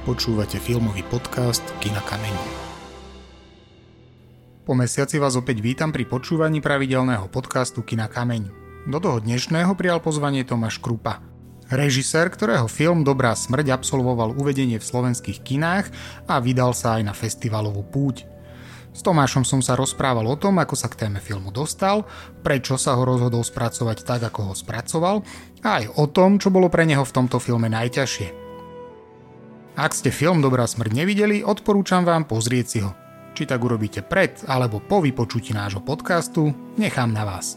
Počúvate filmový podcast Kina Kameň. Po mesiaci vás opäť vítam pri počúvaní pravidelného podcastu Kina Kameň. Do toho dnešného prijal pozvanie Tomáš Krupa. Režisér, ktorého film Dobrá smrť absolvoval uvedenie v slovenských kinách a vydal sa aj na festivalovú púť. S Tomášom som sa rozprával o tom, ako sa k téme filmu dostal, prečo sa ho rozhodol spracovať tak, ako ho spracoval a aj o tom, čo bolo pre neho v tomto filme najťažšie. Ak ste film Dobrá smrť nevideli, odporúčam vám pozrieť si ho. Či tak urobíte pred alebo po vypočutí nášho podcastu, nechám na vás.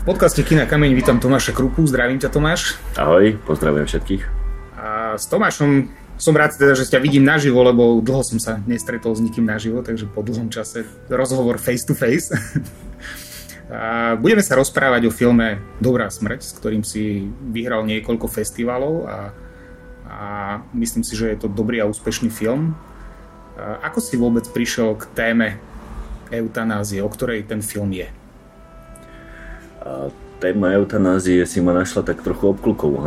V podcaste Kina Kameň vítam Tomáša Krupu. Zdravím ťa Tomáš. Ahoj, pozdravujem všetkých. A s Tomášom som rád teda, že ťa vidím naživo, lebo dlho som sa nestretol s nikým naživo, takže po dlhom čase rozhovor face to face. Budeme sa rozprávať o filme Dobrá smrť, s ktorým si vyhral niekoľko festivalov a, a myslím si, že je to dobrý a úspešný film. Ako si vôbec prišiel k téme eutanázie, o ktorej ten film je? A téma eutanázie si ma našla tak trochu obklukou.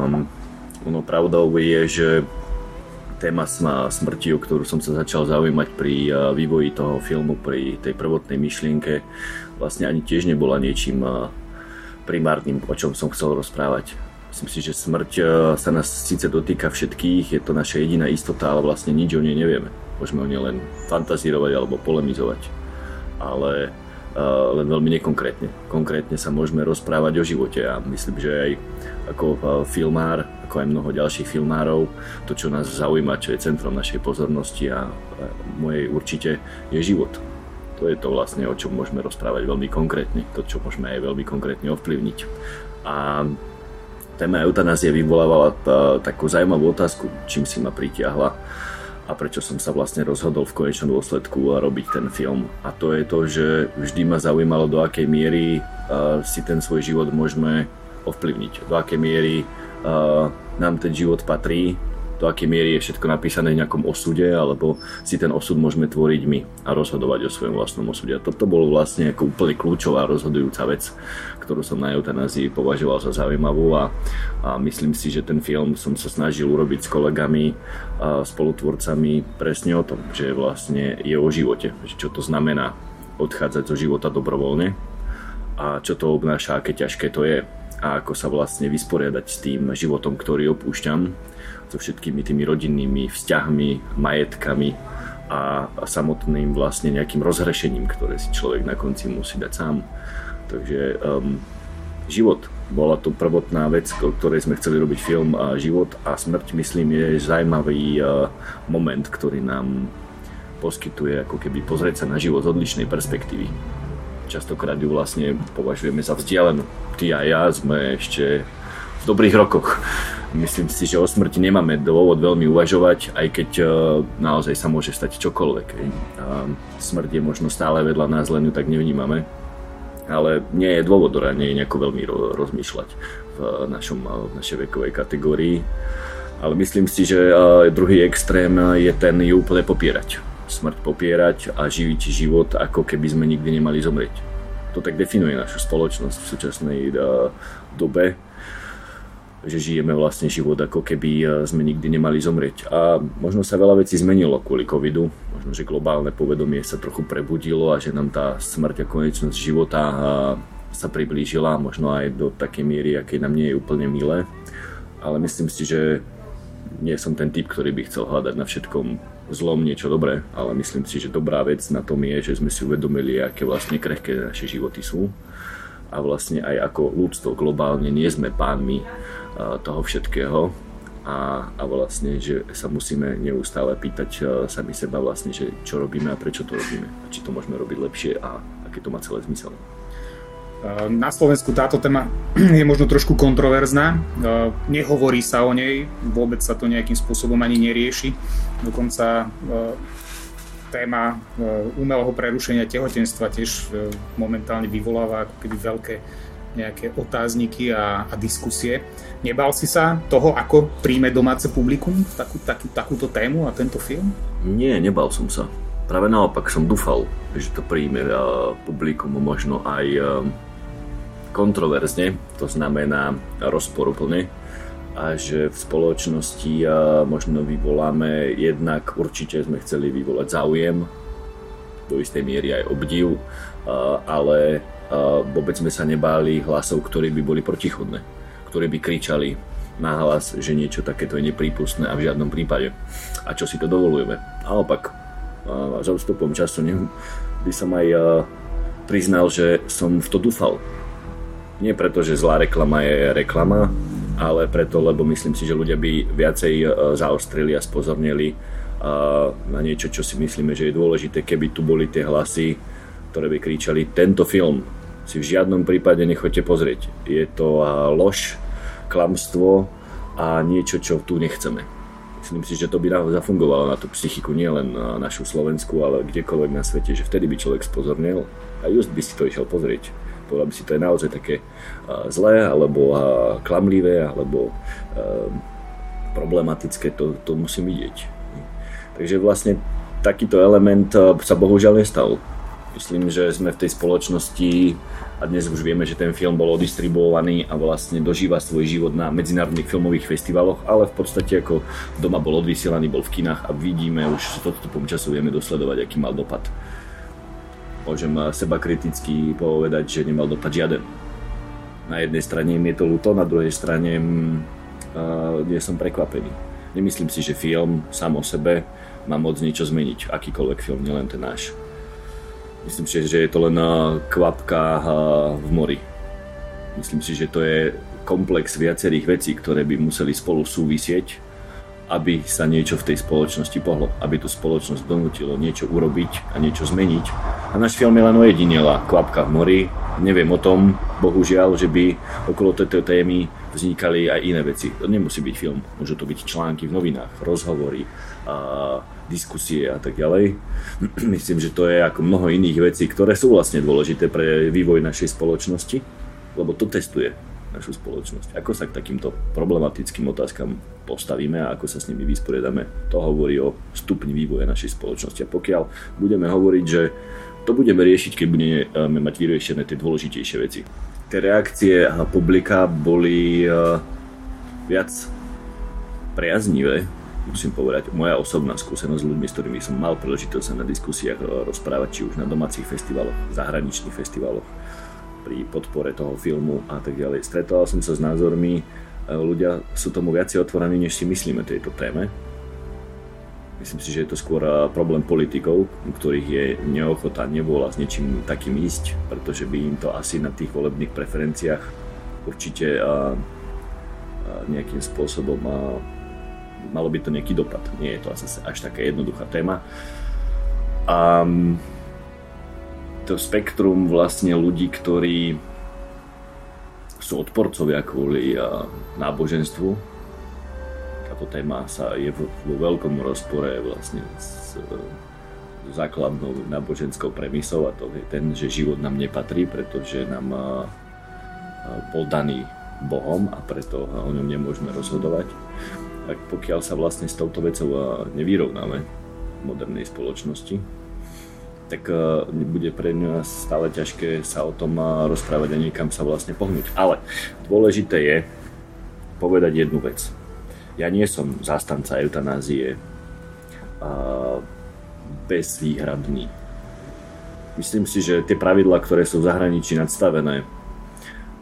Ono pravdou je, že téma smrti, o ktorú som sa začal zaujímať pri vývoji toho filmu, pri tej prvotnej myšlienke, vlastne ani tiež nebola niečím primárnym, o čom som chcel rozprávať. Myslím si, že smrť sa nás síce dotýka všetkých, je to naša jediná istota, ale vlastne nič o nej nevieme. Môžeme o nej len fantazírovať alebo polemizovať, ale len veľmi nekonkrétne. Konkrétne sa môžeme rozprávať o živote a myslím, že aj ako filmár, ako aj mnoho ďalších filmárov, to, čo nás zaujíma, čo je centrom našej pozornosti a mojej určite, je život to je to vlastne, o čom môžeme rozprávať veľmi konkrétne, to, čo môžeme aj veľmi konkrétne ovplyvniť. A téma eutanázie vyvolávala takú zaujímavú otázku, čím si ma pritiahla a prečo som sa vlastne rozhodol v konečnom dôsledku robiť ten film. A to je to, že vždy ma zaujímalo, do akej miery si ten svoj život môžeme ovplyvniť, do akej miery nám ten život patrí do akej miery je všetko napísané v nejakom osude, alebo si ten osud môžeme tvoriť my a rozhodovať o svojom vlastnom osude. A toto bolo vlastne ako úplne kľúčová rozhodujúca vec, ktorú som na eutanázii považoval za zaujímavú a, a myslím si, že ten film som sa snažil urobiť s kolegami, a spolutvorcami presne o tom, že vlastne je o živote, že čo to znamená odchádzať zo života dobrovoľne a čo to obnáša, aké ťažké to je a ako sa vlastne vysporiadať s tým životom, ktorý opúšťam so všetkými tými rodinnými vzťahmi, majetkami a, samotným vlastne nejakým rozhrešením, ktoré si človek na konci musí dať sám. Takže um, život bola to prvotná vec, o ktorej sme chceli robiť film a život a smrť, myslím, je zaujímavý uh, moment, ktorý nám poskytuje ako keby pozrieť sa na život z odlišnej perspektívy. Častokrát ju vlastne považujeme za vzdialenú. Ty a ja sme ešte dobrých rokoch Myslím si, že o smrti nemáme dôvod veľmi uvažovať, aj keď uh, naozaj sa môže stať čokoľvek. Smrť je možno stále vedľa nás, len ju tak nevnímame. Ale nie je dôvod o nie je nejako veľmi ro- rozmýšľať v, našom, v našej vekovej kategórii. Ale myslím si, že uh, druhý extrém je ten ju úplne popierať. Smrť popierať a živiť život, ako keby sme nikdy nemali zomrieť. To tak definuje našu spoločnosť v súčasnej dobe že žijeme vlastne život ako keby e, sme nikdy nemali zomrieť. A možno sa veľa vecí zmenilo kvôli covidu, možno, že globálne povedomie sa trochu prebudilo a že nám tá smrť a konečnosť života e, sa priblížila, možno aj do takej miery, aké nám nie je úplne milé. Ale myslím si, že nie som ten typ, ktorý by chcel hľadať na všetkom zlom niečo dobré, ale myslím si, že dobrá vec na tom je, že sme si uvedomili, aké vlastne krehké naše životy sú a vlastne aj ako ľudstvo globálne nie sme pánmi toho všetkého a, a vlastne, že sa musíme neustále pýtať sami seba vlastne, že čo robíme a prečo to robíme a či to môžeme robiť lepšie a aký to má celé zmysel. Na Slovensku táto téma je možno trošku kontroverzná. Nehovorí sa o nej, vôbec sa to nejakým spôsobom ani nerieši. Dokonca téma umelého prerušenia tehotenstva tiež momentálne vyvoláva ako keby veľké nejaké otázniky a, a diskusie. Nebal si sa toho, ako príjme domáce publikum takú, takú, takúto tému a tento film? Nie, nebal som sa. Práve naopak som dúfal, že to príjme publikum možno aj uh, kontroverzne, to znamená rozporuplne a že v spoločnosti možno vyvoláme jednak, určite sme chceli vyvolať záujem, do istej miery aj obdiv, ale vôbec sme sa nebáli hlasov, ktorí by boli protichodné, ktorí by kričali nahlas, že niečo takéto je neprípustné a v žiadnom prípade. A čo si to dovolujeme. Naopak, za vstupom času by som aj priznal, že som v to dúfal. Nie preto, že zlá reklama je reklama, ale preto, lebo myslím si, že ľudia by viacej zaostrili a spozornili na niečo, čo si myslíme, že je dôležité, keby tu boli tie hlasy, ktoré by kričali, tento film si v žiadnom prípade nechoďte pozrieť. Je to lož, klamstvo a niečo, čo tu nechceme. Myslím si, že to by zafungovalo na tú psychiku nielen na našu Slovensku, ale kdekoľvek na svete, že vtedy by človek spozornil a just by si to išiel pozrieť povedal by si, to je naozaj také zlé, alebo klamlivé, alebo problematické, to, to musím vidieť. Takže vlastne takýto element sa bohužiaľ nestal. Myslím, že sme v tej spoločnosti a dnes už vieme, že ten film bol odistribuovaný a vlastne dožíva svoj život na medzinárodných filmových festivaloch, ale v podstate ako doma bol odvysielaný, bol v kinách a vidíme už s odstupom času vieme dosledovať, aký mal dopad môžem seba kriticky povedať, že nemal dopad žiaden. Na jednej strane mi je to ľúto, na druhej strane uh, nie som prekvapený. Nemyslím si, že film sám o sebe má moc niečo zmeniť, akýkoľvek film, nielen ten náš. Myslím si, že je to len kvapka v mori. Myslím si, že to je komplex viacerých vecí, ktoré by museli spolu súvisieť aby sa niečo v tej spoločnosti pohlo, aby tú spoločnosť donútilo niečo urobiť a niečo zmeniť. A náš film je len ojedinela kvapka v mori. Neviem o tom, bohužiaľ, že by okolo tejto témy vznikali aj iné veci. To nemusí byť film, môžu to byť články v novinách, rozhovory, a diskusie a tak ďalej. Myslím, že to je ako mnoho iných vecí, ktoré sú vlastne dôležité pre vývoj našej spoločnosti, lebo to testuje našu spoločnosť. Ako sa k takýmto problematickým otázkam postavíme a ako sa s nimi vysporiadame, to hovorí o stupni vývoja našej spoločnosti. A pokiaľ budeme hovoriť, že to budeme riešiť, keď budeme mať vyriešené tie dôležitejšie veci. Tie reakcie publika boli eh, viac priaznivé, musím povedať, moja osobná skúsenosť s ľuďmi, s ktorými som mal príležitosť sa na diskusiách eh, rozprávať, či už na domácich festivaloch, zahraničných festivaloch, pri podpore toho filmu a tak ďalej. Stretol som sa s názormi, e, ľudia sú tomu viacej otvorení, než si myslíme tejto téme. Myslím si, že je to skôr e, problém politikov, ktorých je neochota, nevôľa s niečím takým ísť, pretože by im to asi na tých volebných preferenciách určite nejakým spôsobom malo by to nejaký dopad. Nie je to asi až taká jednoduchá téma. A, to spektrum vlastne ľudí, ktorí sú odporcovia kvôli náboženstvu. Táto téma sa je vo, veľkom rozpore vlastne s základnou náboženskou premisou a to je ten, že život nám nepatrí, pretože nám bol daný Bohom a preto o ňom nemôžeme rozhodovať. Tak pokiaľ sa vlastne s touto vecou nevyrovnáme v modernej spoločnosti, tak uh, bude pre mňa stále ťažké sa o tom uh, rozprávať a niekam sa vlastne pohnúť. Ale dôležité je povedať jednu vec. Ja nie som zástanca eutanázie bezvýhradný. Myslím si, že tie pravidlá, ktoré sú v zahraničí nadstavené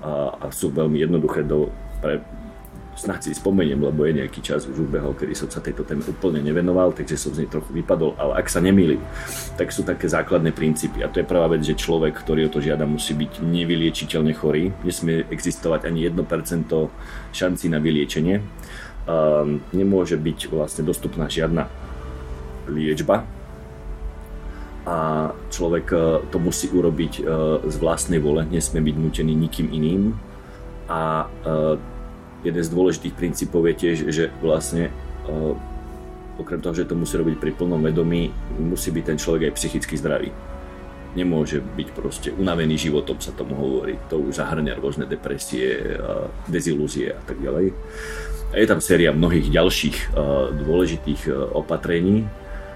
a sú veľmi jednoduché do, pre snáď si spomeniem, lebo je nejaký čas už ubehol, kedy som sa tejto téme úplne nevenoval, takže som z nej trochu vypadol, ale ak sa nemýlim, tak sú také základné princípy. A to je prvá vec, že človek, ktorý o to žiada, musí byť nevyliečiteľne chorý. Nesmie existovať ani 1% šanci na vyliečenie. Um, nemôže byť vlastne dostupná žiadna liečba, a človek e, to musí urobiť e, z vlastnej vole, nesmie byť nutený nikým iným a e, jeden z dôležitých princípov je tiež, že vlastne uh, okrem toho, že to musí robiť pri plnom vedomí, musí byť ten človek aj psychicky zdravý. Nemôže byť proste unavený životom, sa tomu hovorí. To už zahrňa rôzne depresie, uh, dezilúzie a tak ďalej. A je tam séria mnohých ďalších uh, dôležitých uh, opatrení,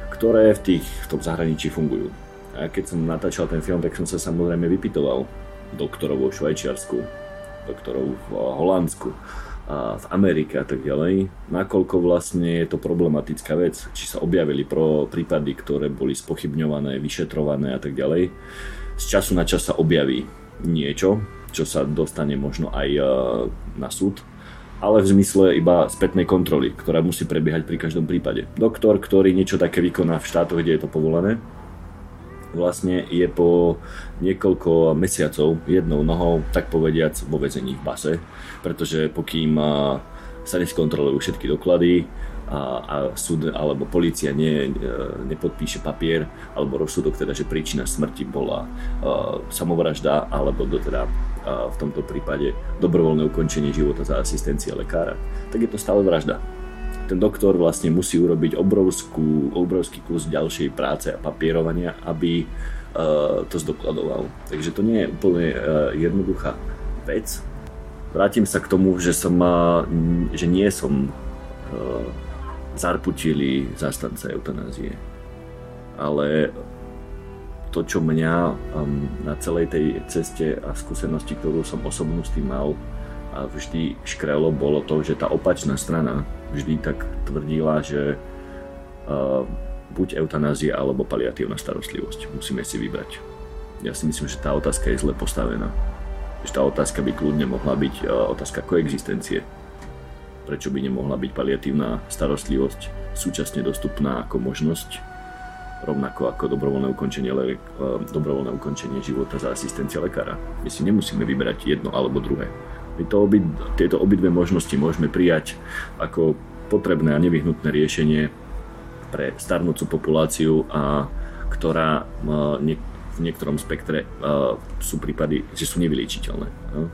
ktoré v, tých, v tom zahraničí fungujú. A keď som natáčal ten film, tak som sa samozrejme vypitoval doktorov vo Švajčiarsku, doktorov v Holandsku, a v Amerike a tak ďalej, nakoľko vlastne je to problematická vec, či sa objavili pro prípady, ktoré boli spochybňované, vyšetrované a tak ďalej. Z času na čas sa objaví niečo, čo sa dostane možno aj e, na súd, ale v zmysle iba spätnej kontroly, ktorá musí prebiehať pri každom prípade. Doktor, ktorý niečo také vykoná v štátoch, kde je to povolené, vlastne je po niekoľko mesiacov jednou nohou, tak povediac, vo vezení v base, pretože pokým sa neskontrolujú všetky doklady a, a súd alebo policia nie, nepodpíše papier alebo rozsudok teda, že príčina smrti bola uh, samovražda alebo do, teda uh, v tomto prípade dobrovoľné ukončenie života za asistencie lekára, tak je to stále vražda ten doktor vlastne musí urobiť obrovskú, obrovský kus ďalšej práce a papierovania, aby uh, to zdokladoval. Takže to nie je úplne uh, jednoduchá vec. Vrátim sa k tomu, že, som, že nie som uh, zarputilý zastanca eutanázie. Ale to, čo mňa na celej tej ceste a skúsenosti, ktorú som osobnú s tým mal, a vždy škrelo, bolo to, že tá opačná strana vždy tak tvrdila, že uh, buď eutanázia alebo paliatívna starostlivosť. Musíme si vybrať. Ja si myslím, že tá otázka je zle postavená. Že tá otázka by kľudne mohla byť uh, otázka koexistencie. Prečo by nemohla byť paliatívna starostlivosť súčasne dostupná ako možnosť rovnako ako dobrovoľné ukončenie, le, uh, dobrovoľné ukončenie života za asistencia lekára. My si nemusíme vybrať jedno alebo druhé. To obi, tieto obidve možnosti môžeme prijať ako potrebné a nevyhnutné riešenie pre starnúcu populáciu, a, ktorá a, nie, v niektorom spektre a, sú prípady, že sú nevyliečiteľné. A.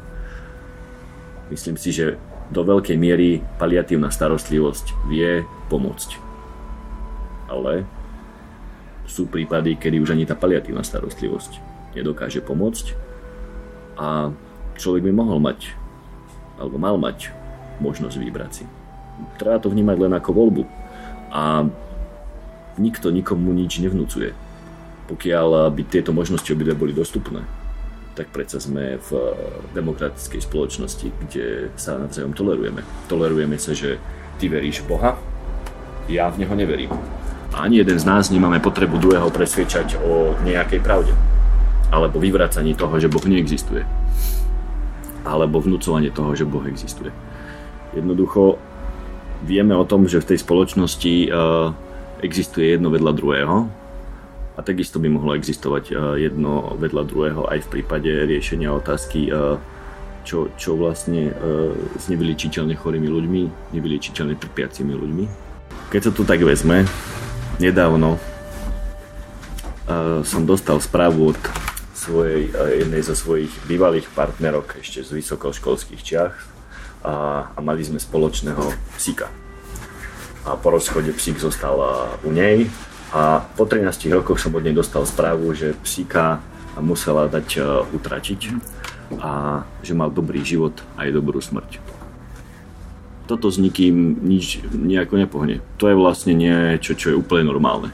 Myslím si, že do veľkej miery paliatívna starostlivosť vie pomôcť. Ale sú prípady, kedy už ani tá paliatívna starostlivosť nedokáže pomôcť a človek by mohol mať alebo mal mať možnosť vybrať si. Treba to vnímať len ako voľbu. A nikto nikomu nič nevnúcuje. Pokiaľ by tieto možnosti obidve boli dostupné, tak predsa sme v demokratickej spoločnosti, kde sa navzájom tolerujeme. Tolerujeme sa, že ty veríš v Boha, ja v Neho neverím. A ani jeden z nás nemáme potrebu druhého presviečať o nejakej pravde. Alebo vyvracaní toho, že Boh neexistuje alebo vnúcovanie toho, že Boh existuje. Jednoducho vieme o tom, že v tej spoločnosti uh, existuje jedno vedľa druhého a takisto by mohlo existovať uh, jedno vedľa druhého aj v prípade riešenia otázky, uh, čo, čo vlastne s nevyličiteľne chorými ľuďmi, nevyličiteľne trpiacimi ľuďmi. Keď sa tu tak vezme, nedávno som dostal správu od svojej, jednej zo svojich bývalých partnerok ešte z vysokoškolských čiach a, a mali sme spoločného psíka. A po rozchode psík zostal u nej a po 13 rokoch som od nej dostal správu, že psíka musela dať uh, utratiť a že mal dobrý život aj dobrú smrť. Toto s nikým nič nejako nepohne. To je vlastne niečo, čo je úplne normálne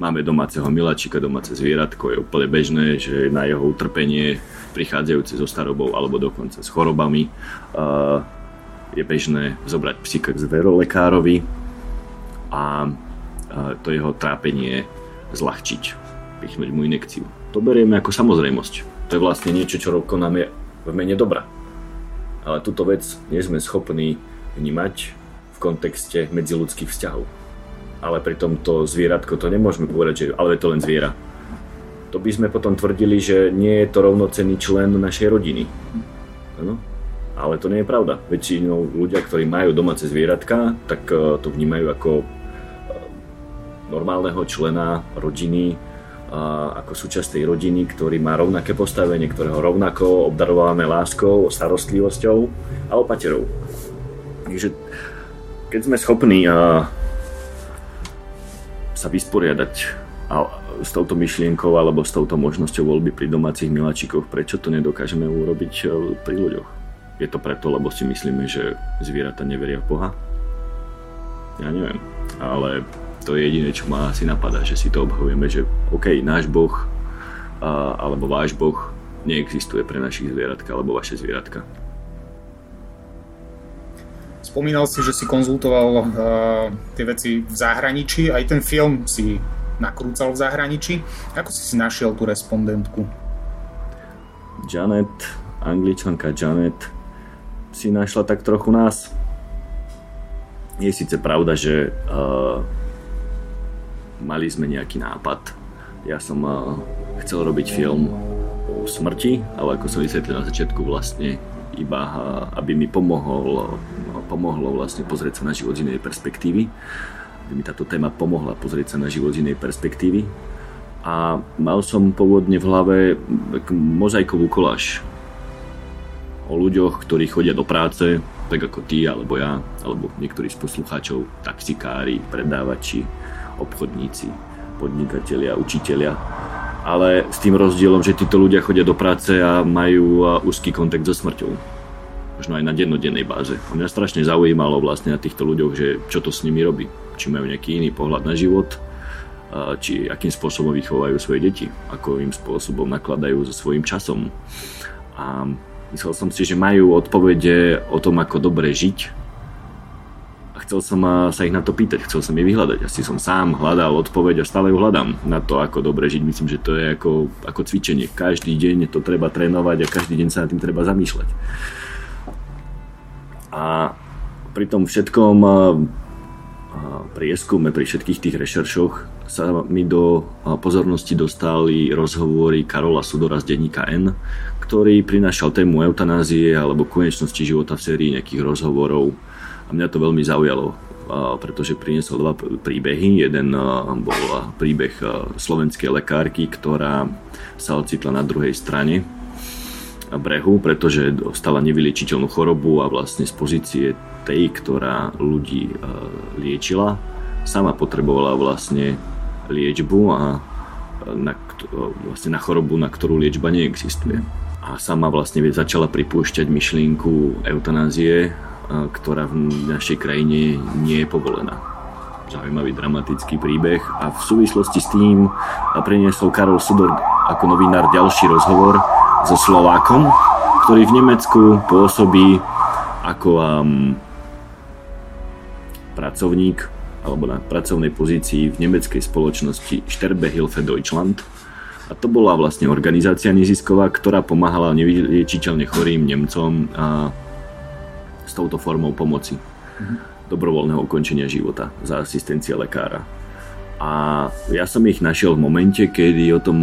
Máme domáceho miláčika, domáce zvieratko, je úplne bežné, že na jeho utrpenie prichádzajúce so starobou alebo dokonca s chorobami je bežné zobrať psíka k zverolekárovi a to jeho trápenie zľahčiť, pichnúť mu inekciu. To berieme ako samozrejmosť. To je vlastne niečo, čo konáme v mene dobra. Ale túto vec nie sme schopní vnímať v kontexte medziludských vzťahov ale pri tomto zvieratko to nemôžeme povedať, že ale je to len zviera. To by sme potom tvrdili, že nie je to rovnocenný člen našej rodiny. Ano? Ale to nie je pravda. Väčšinou ľudia, ktorí majú domáce zvieratka, tak e, to vnímajú ako e, normálneho člena rodiny, ako súčasť tej rodiny, ktorý má rovnaké postavenie, ktorého rovnako obdarováme láskou, starostlivosťou a opaterou. Takže keď sme schopní sa vysporiadať a s touto myšlienkou alebo s touto možnosťou voľby pri domácich miláčikoch, prečo to nedokážeme urobiť e, pri ľuďoch? Je to preto, lebo si myslíme, že zvieratá neveria v Boha? Ja neviem, ale to je jediné, čo ma asi napadá, že si to obhajujeme, že OK, náš Boh alebo váš Boh neexistuje pre našich zvieratka alebo vaše zvieratka. Spomínal si, že si konzultoval uh, tie veci v zahraničí, aj ten film si nakrúcal v zahraničí. Ako si si našiel tú respondentku? Janet, angličanka Janet, si našla tak trochu nás. Je síce pravda, že uh, mali sme nejaký nápad. Ja som uh, chcel robiť film o smrti, ale ako som vysvetlil na začiatku vlastne iba, aby mi pomohol, pomohlo vlastne pozrieť sa na život z inej perspektívy. Aby mi táto téma pomohla pozrieť sa na život z inej perspektívy. A mal som pôvodne v hlave mozaikovú koláž o ľuďoch, ktorí chodia do práce, tak ako ty, alebo ja, alebo niektorí z poslucháčov, taxikári, predávači, obchodníci, podnikatelia, učitelia. Ale s tým rozdielom, že títo ľudia chodia do práce a majú úzky kontakt so smrťou. Možno aj na dennodennej báze. A mňa strašne zaujímalo vlastne na týchto ľuďoch, že čo to s nimi robí. Či majú nejaký iný pohľad na život, či akým spôsobom vychovajú svoje deti, akým spôsobom nakladajú so svojím časom. A Myslel som si, že majú odpovede o tom, ako dobre žiť. A chcel som sa ich na to pýtať, chcel som ich vyhľadať. Asi som sám hľadal odpoveď a stále ju hľadám na to, ako dobre žiť. Myslím, že to je ako, ako cvičenie. Každý deň to treba trénovať a každý deň sa nad tým treba zamýšľať. A pri tom všetkom prieskume, pri všetkých tých rešeršoch sa mi do pozornosti dostali rozhovory Karola Sudora z denníka N, ktorý prinášal tému eutanázie alebo konečnosti života v sérii nejakých rozhovorov a mňa to veľmi zaujalo, pretože priniesol dva príbehy. Jeden bol príbeh slovenskej lekárky, ktorá sa ocitla na druhej strane brehu, pretože dostala nevyliečiteľnú chorobu a vlastne z pozície tej, ktorá ľudí liečila, sama potrebovala vlastne liečbu a na, vlastne na chorobu, na ktorú liečba neexistuje a sama vlastne začala pripúšťať myšlienku eutanázie, ktorá v našej krajine nie je povolená. Zaujímavý dramatický príbeh a v súvislosti s tým priniesol Karol Sudor ako novinár ďalší rozhovor so Slovákom, ktorý v Nemecku pôsobí ako um, pracovník alebo na pracovnej pozícii v nemeckej spoločnosti Sterbe Hilfe Deutschland, a to bola vlastne organizácia nezisková, ktorá pomáhala nevyliečiteľne chorým Nemcom a s touto formou pomoci. Mhm. Dobrovoľného ukončenia života za asistencia lekára. A ja som ich našiel v momente, kedy o tom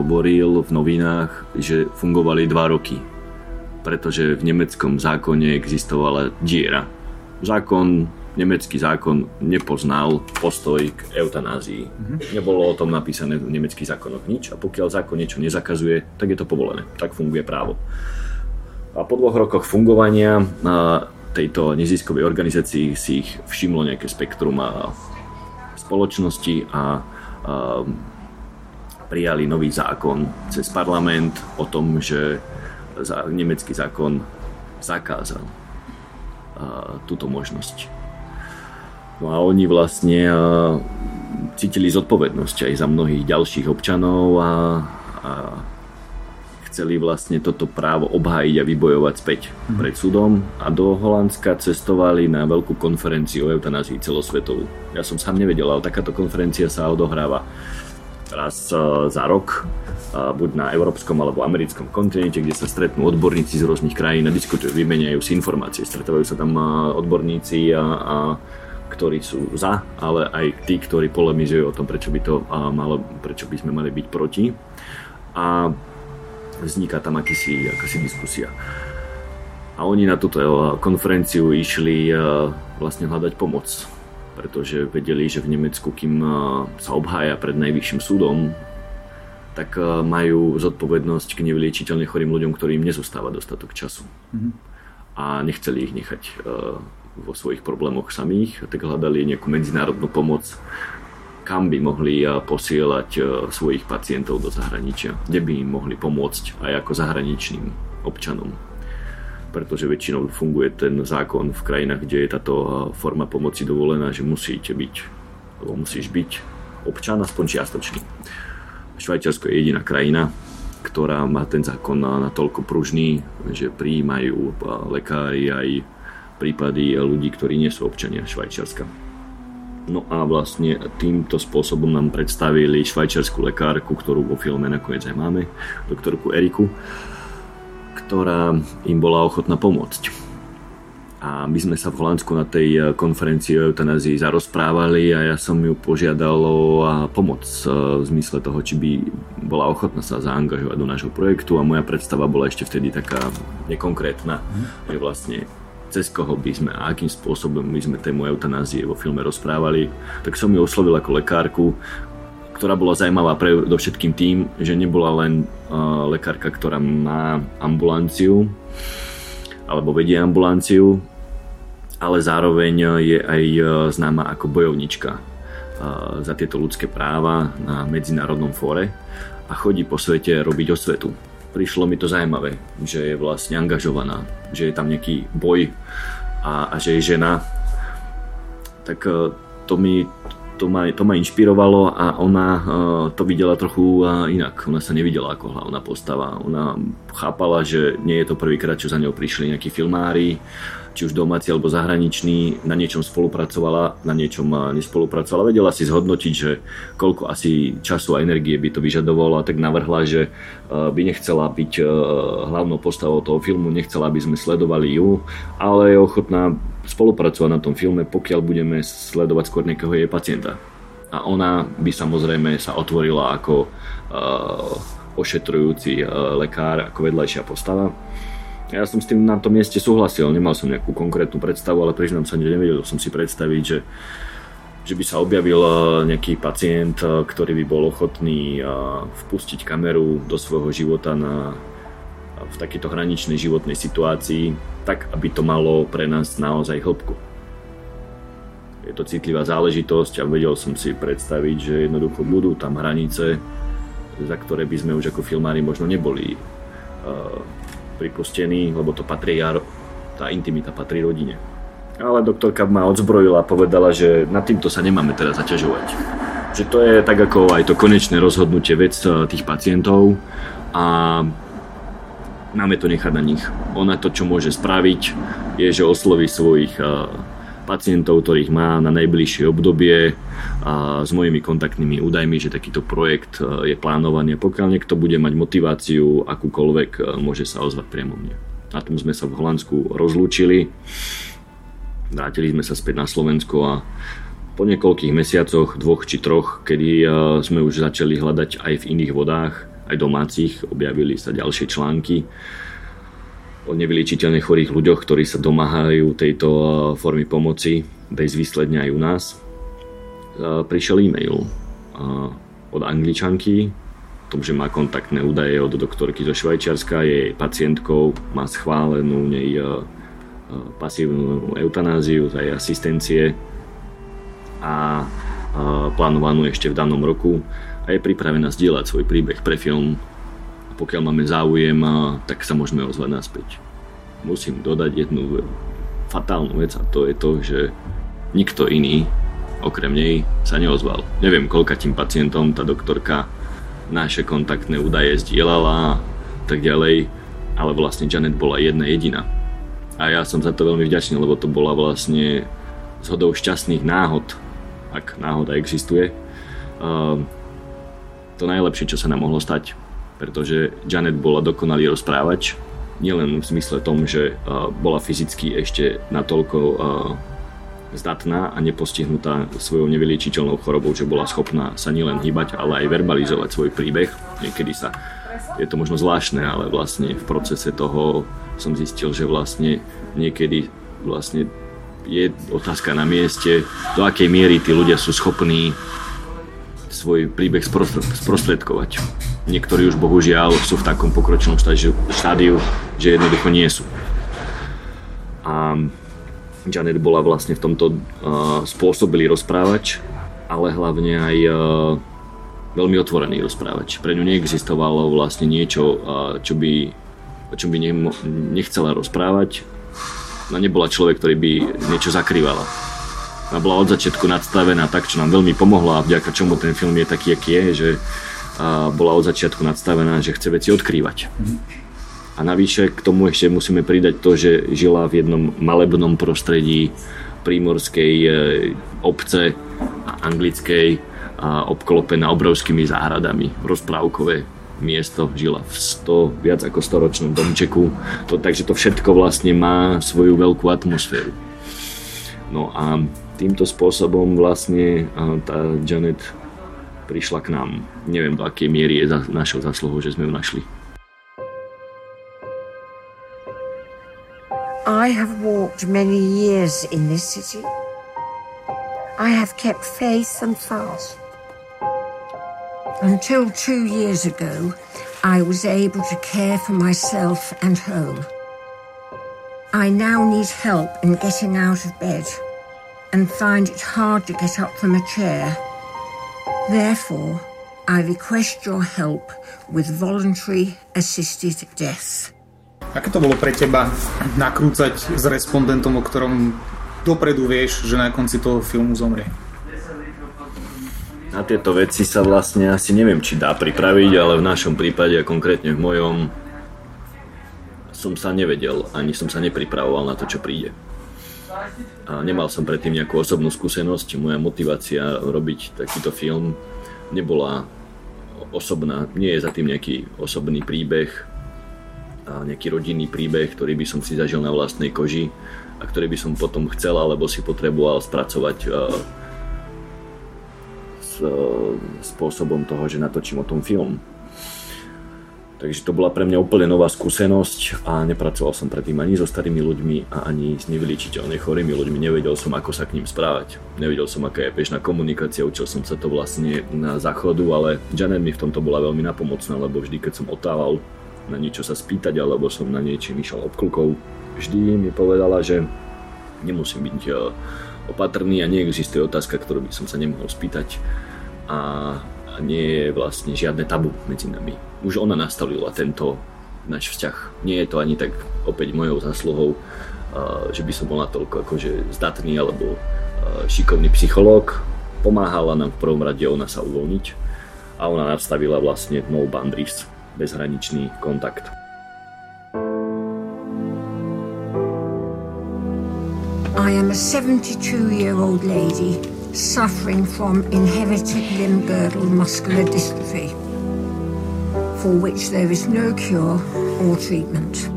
hovoril v novinách, že fungovali dva roky. Pretože v nemeckom zákone existovala diera. Zákon nemecký zákon nepoznal postoj k eutanázii. Mm-hmm. Nebolo o tom napísané v nemeckých zákonoch nič a pokiaľ zákon niečo nezakazuje, tak je to povolené. Tak funguje právo. A po dvoch rokoch fungovania tejto neziskovej organizácii si ich všimlo nejaké spektrum a spoločnosti a, a prijali nový zákon cez parlament o tom, že nemecký zákon zakázal túto možnosť. No a oni vlastne cítili zodpovednosť aj za mnohých ďalších občanov a, a chceli vlastne toto právo obhájiť a vybojovať späť mm. pred súdom a do Holandska cestovali na veľkú konferenciu o eutanázii celosvetovú. Ja som sám nevedel, ale takáto konferencia sa odohráva raz za rok, buď na európskom alebo americkom kontinente, kde sa stretnú odborníci z rôznych krajín a diskutujú, vymeniajú si informácie, stretávajú sa tam odborníci a, a ktorí sú za, ale aj tí, ktorí polemizujú o tom, prečo by, to, malo, prečo by sme mali byť proti. A vzniká tam akýsi, akási diskusia. A oni na túto konferenciu išli vlastne hľadať pomoc, pretože vedeli, že v Nemecku, kým sa obhája pred najvyšším súdom, tak majú zodpovednosť k nevyliečiteľne chorým ľuďom, ktorým nezostáva dostatok času. Mm-hmm. A nechceli ich nechať vo svojich problémoch samých, tak hľadali nejakú medzinárodnú pomoc, kam by mohli posielať svojich pacientov do zahraničia, kde by im mohli pomôcť aj ako zahraničným občanom. Pretože väčšinou funguje ten zákon v krajinách, kde je táto forma pomoci dovolená, že musíte byť, alebo musíš byť občan aspoň čiastočný. Švajčiarsko je jediná krajina, ktorá má ten zákon natoľko pružný, že prijímajú lekári aj prípady ľudí, ktorí nie sú občania Švajčiarska. No a vlastne týmto spôsobom nám predstavili švajčiarskú lekárku, ktorú vo filme nakoniec aj máme, doktorku Eriku, ktorá im bola ochotná pomôcť a my sme sa v Holandsku na tej eh, konferencii o eutanázii zarozprávali a ja som ju požiadal o pomoc eh, v zmysle toho, či by bola ochotná sa zaangažovať do nášho projektu a moja predstava bola ešte vtedy taká nekonkrétna, mm. že vlastne cez koho by sme a akým spôsobom by sme tému eutanázie vo filme rozprávali, tak som ju oslovil ako lekárku, ktorá bola zaujímavá pre do všetkým tým, že nebola len uh, lekárka, ktorá má ambulanciu alebo vedie ambulanciu, ale zároveň je aj e, známa ako bojovnička e, za tieto ľudské práva na medzinárodnom fóre a chodí po svete robiť osvetu. Prišlo mi to zaujímavé, že je vlastne angažovaná, že je tam nejaký boj a, a že je žena. Tak e, to mi to ma, to ma inšpirovalo a ona uh, to videla trochu uh, inak. Ona sa nevidela ako hlavná postava. Ona chápala, že nie je to prvýkrát, čo za ňou prišli nejakí filmári, či už domáci alebo zahraniční, na niečom spolupracovala, na niečom nespolupracovala. Vedela si zhodnotiť, že koľko asi času a energie by to vyžadovalo a tak navrhla, že by nechcela byť hlavnou postavou toho filmu, nechcela, aby sme sledovali ju, ale je ochotná spolupracovať na tom filme, pokiaľ budeme sledovať skôr nejakého jej pacienta. A ona by samozrejme sa otvorila ako uh, ošetrujúci uh, lekár, ako vedľajšia postava ja som s tým na tom mieste súhlasil, nemal som nejakú konkrétnu predstavu, ale priznám sa, nevedel som si predstaviť, že, že by sa objavil eh, nejaký pacient, eh, ktorý by bol ochotný eh, vpustiť kameru do svojho života na, v takejto hraničnej životnej situácii, tak aby to malo pre nás naozaj hĺbku. Je to citlivá záležitosť a vedel som si predstaviť, že jednoducho budú tam hranice, za ktoré by sme už ako filmári možno neboli pripustení, lebo to patrí, tá intimita patrí rodine. Ale doktorka ma odzbrojila a povedala, že nad týmto sa nemáme teraz zaťažovať. Že to je tak ako aj to konečné rozhodnutie vec tých pacientov a máme to nechať na nich. Ona to, čo môže spraviť, je, že osloví svojich pacientov, ktorých má na najbližšie obdobie a s mojimi kontaktnými údajmi, že takýto projekt e, je plánovaný. Pokiaľ niekto bude mať motiváciu akúkoľvek, e, môže sa ozvať priamo mne. Na tom sme sa v Holandsku rozlúčili, vrátili sme sa späť na Slovensko a po niekoľkých mesiacoch, dvoch či troch, kedy e, sme už začali hľadať aj v iných vodách, aj domácich, objavili sa ďalšie články, o nevyliečiteľne chorých ľuďoch, ktorí sa domáhajú tejto eh, formy pomoci bez výsledne aj u nás. Eh, prišiel e-mail eh, od angličanky, tom, že má kontaktné údaje od doktorky zo Švajčiarska, je pacientkou, má schválenú nej pasívnu eutanáziu jej asistencie. A plánovanú ešte v danom roku. A je pripravená zdieľať svoj príbeh pre film pokiaľ máme záujem, tak sa môžeme ozvať naspäť. Musím dodať jednu fatálnu vec a to je to, že nikto iný okrem nej sa neozval. Neviem, koľka tým pacientom tá doktorka naše kontaktné údaje zdieľala a tak ďalej, ale vlastne Janet bola jedna jediná. A ja som za to veľmi vďačný, lebo to bola vlastne zhodou šťastných náhod, ak náhoda existuje, to najlepšie, čo sa nám mohlo stať pretože Janet bola dokonalý rozprávač, nielen v zmysle tom, že bola fyzicky ešte natoľko zdatná a nepostihnutá svojou nevyliečiteľnou chorobou, že bola schopná sa nielen hýbať, ale aj verbalizovať svoj príbeh. Niekedy sa, je to možno zvláštne, ale vlastne v procese toho som zistil, že vlastne niekedy vlastne je otázka na mieste, do akej miery tí ľudia sú schopní svoj príbeh sprostredkovať. Niektorí už bohužiaľ sú v takom pokročilom štádiu, že jednoducho nie sú. A Janet bola vlastne v tomto uh, spôsobilý rozprávač, ale hlavne aj uh, veľmi otvorený rozprávač. Pre ňu neexistovalo vlastne niečo, uh, čo by, o by nechcela rozprávať. Ona nebola človek, ktorý by niečo zakrývala bola od začiatku nadstavená tak, čo nám veľmi pomohlo a vďaka čomu ten film je taký, aký je, že bola od začiatku nadstavená, že chce veci odkrývať. A navyše k tomu ešte musíme pridať to, že žila v jednom malebnom prostredí prímorskej e, obce anglickej a obklopená obrovskými záhradami, rozprávkové miesto, žila v 100, viac ako 100 ročnom domčeku, to, takže to všetko vlastne má svoju veľkú atmosféru. No a týmto spôsobom vlastne tá Janet prišla k nám. Neviem, do akej miery je za, našou zasluhou, že sme ju našli. I have walked many years in this city. I have kept faith and fast. Until two years ago, I was able to care for myself and home. I now need help in getting out of bed and find it hard to get up from a chair. Therefore, I request your help with voluntary assisted death. Aké to bolo pre teba nakrúcať s respondentom, o ktorom dopredu vieš, že na konci toho filmu zomrie? Na tieto veci sa vlastne asi neviem, či dá pripraviť, ale v našom prípade a konkrétne v mojom som sa nevedel, ani som sa nepripravoval na to, čo príde. A nemal som predtým nejakú osobnú skúsenosť, moja motivácia robiť takýto film nebola osobná, nie je za tým nejaký osobný príbeh, a nejaký rodinný príbeh, ktorý by som si zažil na vlastnej koži a ktorý by som potom chcel alebo si potreboval spracovať s spôsobom toho, že natočím o tom film. Takže to bola pre mňa úplne nová skúsenosť a nepracoval som predtým ani so starými ľuďmi a ani s nevyliečiteľne chorými ľuďmi. Nevedel som, ako sa k ním správať. Nevedel som, aká je bežná komunikácia, učil som sa to vlastne na záchodu, ale Janet mi v tomto bola veľmi napomocná, lebo vždy, keď som otával na niečo sa spýtať, alebo som na niečím išiel obklukov, vždy mi povedala, že nemusím byť eh, opatrný a neexistuje otázka, ktorú by som sa nemohol spýtať a nie je vlastne žiadne tabu medzi nami už ona nastavila tento náš vzťah. Nie je to ani tak opäť mojou zásluhou, že by som bol natoľko akože zdatný alebo šikovný psychológ. Pomáhala nám v prvom rade ona sa uvoľniť a ona nastavila vlastne no boundaries, bezhraničný kontakt. I am a 72-year-old lady suffering from inherited limb girdle muscular dystrophy. for which there is no cure or treatment.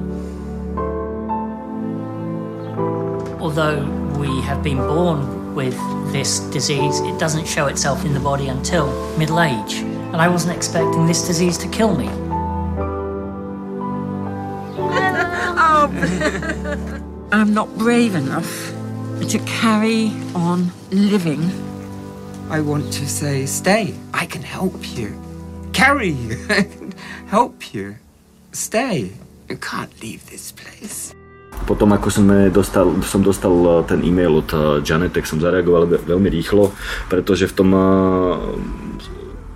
Although we have been born with this disease, it doesn't show itself in the body until middle age. And I wasn't expecting this disease to kill me. Oh. I'm not brave enough to carry on living. I want to say, stay. I can help you. Carry you. help you. Stay. You can't leave this place. Potom ako sme dostal, som dostal eh, ten e-mail od eh, Janet, tak som zareagoval veľmi rýchlo, pretože v tom eh,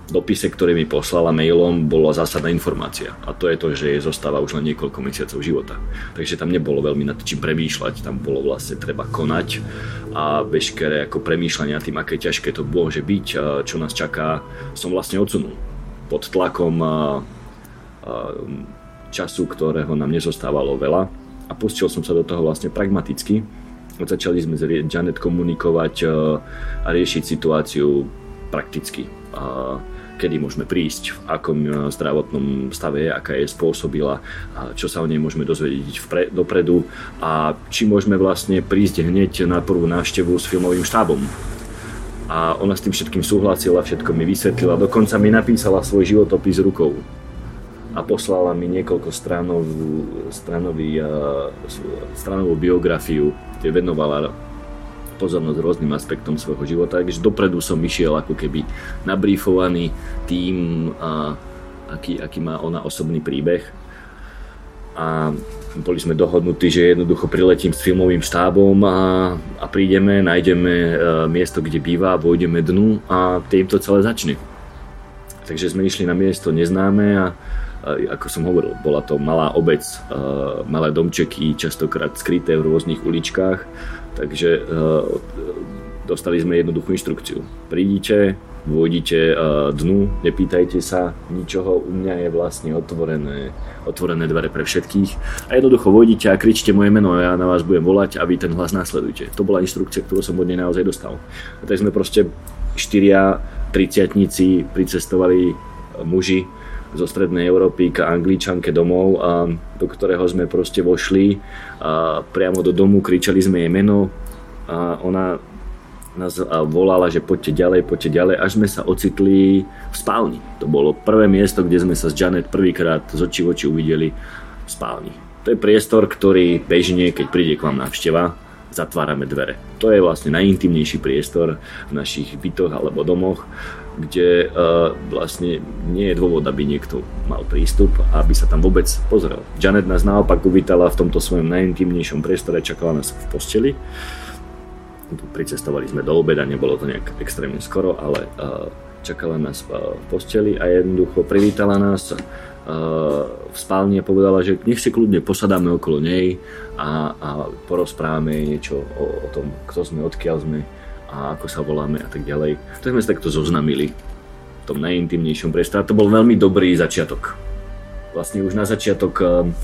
dopise, ktorý mi poslala mailom, bola zásadná informácia. A to je to, že jej zostáva už len niekoľko mesiacov života. Takže tam nebolo veľmi nad čím premýšľať, tam bolo vlastne treba konať a veškeré ako premýšľania tým, aké ťažké to môže byť, čo nás čaká, som vlastne odsunul. Pod tlakom času, ktorého nám nezostávalo veľa a pustil som sa do toho vlastne pragmaticky. Začali sme s Janet komunikovať a riešiť situáciu prakticky. Kedy môžeme prísť, v akom e, zdravotnom stave je, aká je spôsobila, čo sa o nej môžeme dozvedieť vpre, dopredu a či môžeme vlastne prísť hneď na prvú návštevu s filmovým štábom. A ona s tým všetkým súhlasila, všetko mi vysvetlila, dokonca mi napísala svoj životopis rukou a poslala mi niekoľko stranov, stranový, stranovú biografiu, kde venovala pozornosť rôznym aspektom svojho života, takže dopredu som išiel ako keby nabrífovaný tým, a, aký, aký má ona osobný príbeh. A boli sme dohodnutí, že jednoducho priletím s filmovým štábom a, a prídeme, nájdeme e, miesto, kde býva, vojdeme dnu a týmto celé začne. Takže sme išli na miesto neznáme a ako som hovoril, bola to malá obec, malé domčeky, častokrát skryté v rôznych uličkách, takže dostali sme jednoduchú inštrukciu. Prídite, vôjdite dnu, nepýtajte sa ničoho, u mňa je vlastne otvorené, otvorené dvere pre všetkých a jednoducho vôjdite a kričte moje meno a ja na vás budem volať a vy ten hlas následujte. To bola inštrukcia, ktorú som od nej naozaj dostal. A tak sme proste štyria triciatníci pricestovali muži zo strednej Európy k Angličanke domov, a do ktorého sme proste vošli a priamo do domu, kričali sme jej meno a ona nás volala, že poďte ďalej, poďte ďalej, až sme sa ocitli v spálni. To bolo prvé miesto, kde sme sa s Janet prvýkrát z očí v oči uvideli v spálni. To je priestor, ktorý bežne, keď príde k vám návšteva, zatvárame dvere. To je vlastne najintimnejší priestor v našich bytoch alebo domoch, kde uh, vlastne nie je dôvod, aby niekto mal prístup aby sa tam vôbec pozrel. Janet nás naopak uvítala v tomto svojom najintimnejšom priestore, čakala nás v posteli. Pricestovali sme do obeda, nebolo to nejak extrémne skoro, ale uh, čakala nás v posteli a jednoducho privítala nás v spálni a povedala, že nech si kľudne posadáme okolo nej a, a porozprávame niečo o, o tom, kto sme, odkiaľ sme a ako sa voláme a tak ďalej. Tak sme sa takto zoznamili v tom najintimnejšom priestore. To bol veľmi dobrý začiatok. Vlastne už na začiatok, ehm,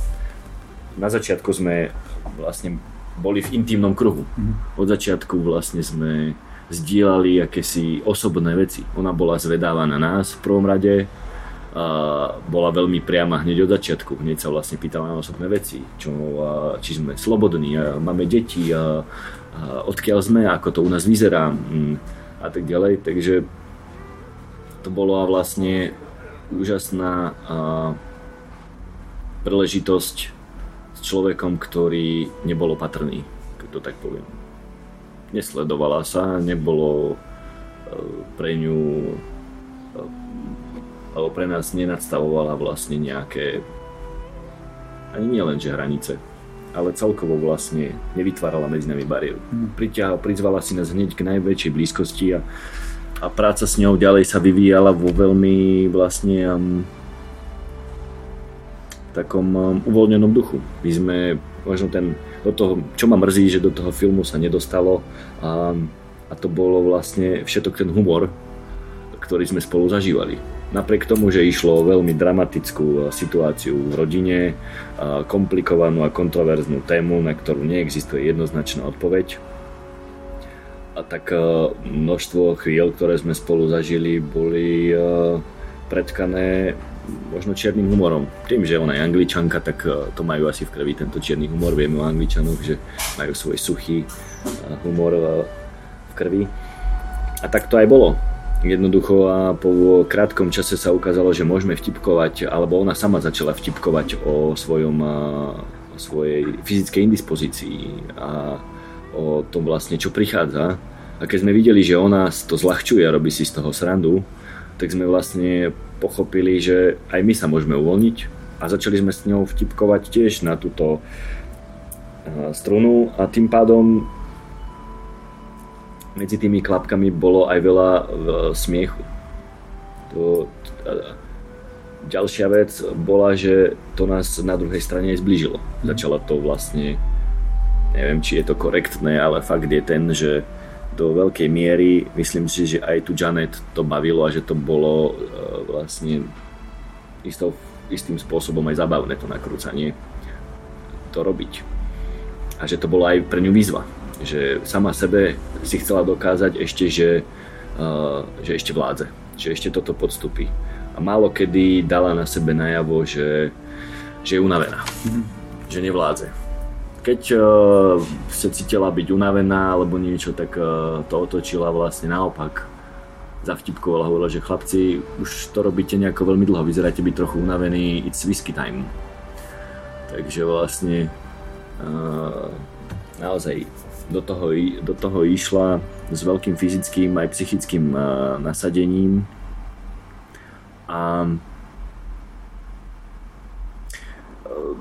na začiatku sme vlastne boli v intimnom kruhu. Mhm. Od začiatku vlastne sme zdieľali akési osobné veci. Ona bola zvedáva na nás v prvom rade, bola veľmi priama hneď od začiatku. Hneď sa vlastne pýtala na osobné veci, čo, či sme slobodní, máme deti, odkiaľ sme, ako to u nás vyzerá mm, a tak ďalej. Takže to bola vlastne úžasná príležitosť s človekom, ktorý nebol opatrný, keď to tak poviem. Nesledovala sa, nebolo e, pre ňu alebo pre nás nenadstavovala vlastne nejaké ani nie len že hranice, ale celkovo vlastne nevytvárala medzi nami bariéru. Mm. Priťahal, prizvala si nás hneď k najväčšej blízkosti a, a práca s ňou ďalej sa vyvíjala vo veľmi vlastne um, takom um, uvoľnenom duchu. My sme možno ten, do toho, čo ma mrzí, že do toho filmu sa nedostalo a, a to bolo vlastne všetok ten humor, ktorý sme spolu zažívali Napriek tomu, že išlo o veľmi dramatickú eh, situáciu v rodine, eh, komplikovanú a kontroverznú tému, na ktorú neexistuje jednoznačná odpoveď, a tak eh, množstvo chvíľ, ktoré sme spolu zažili, boli predkané možno čiernym humorom. Tým, že ona je angličanka, tak to majú asi v krvi tento čierny humor. Vieme o angličanoch, že majú svoj suchý humor v krvi. A tak to aj bolo Jednoducho a po krátkom čase sa ukázalo, že môžeme vtipkovať, alebo ona sama začala vtipkovať o svojom, o svojej fyzickej indispozícii a o tom vlastne, čo prichádza. A keď sme videli, že ona to zľahčuje a robí si z toho srandu, tak sme vlastne pochopili, že aj my sa môžeme uvoľniť a začali sme s ňou vtipkovať tiež na túto strunu a tým pádom medzi tými klapkami bolo aj veľa smiechu. To, ďalšia vec bola, že to nás na druhej strane aj zblížilo. Začala to vlastne, neviem či je to korektné, ale fakt je ten, že do veľkej miery, myslím si, že aj tu Janet to bavilo a že to bolo uh, vlastne istou, istým spôsobom aj zabavné to nakrúcanie to robiť. A že to bolo aj pre ňu výzva že sama sebe si chcela dokázať ešte, že, uh, že ešte vládze, že ešte toto podstupí. A málo kedy dala na sebe najavo, že, že je unavená, mm-hmm. že nevládze. Keď uh, sa cítila byť unavená alebo niečo, tak uh, to otočila vlastne naopak. Zavtipkovala, hovorila, že chlapci, už to robíte nejako veľmi dlho, vyzeráte byť trochu unavení, it's whisky time. Takže vlastne uh, naozaj do toho, do toho išla s veľkým fyzickým aj psychickým uh, nasadením. A uh,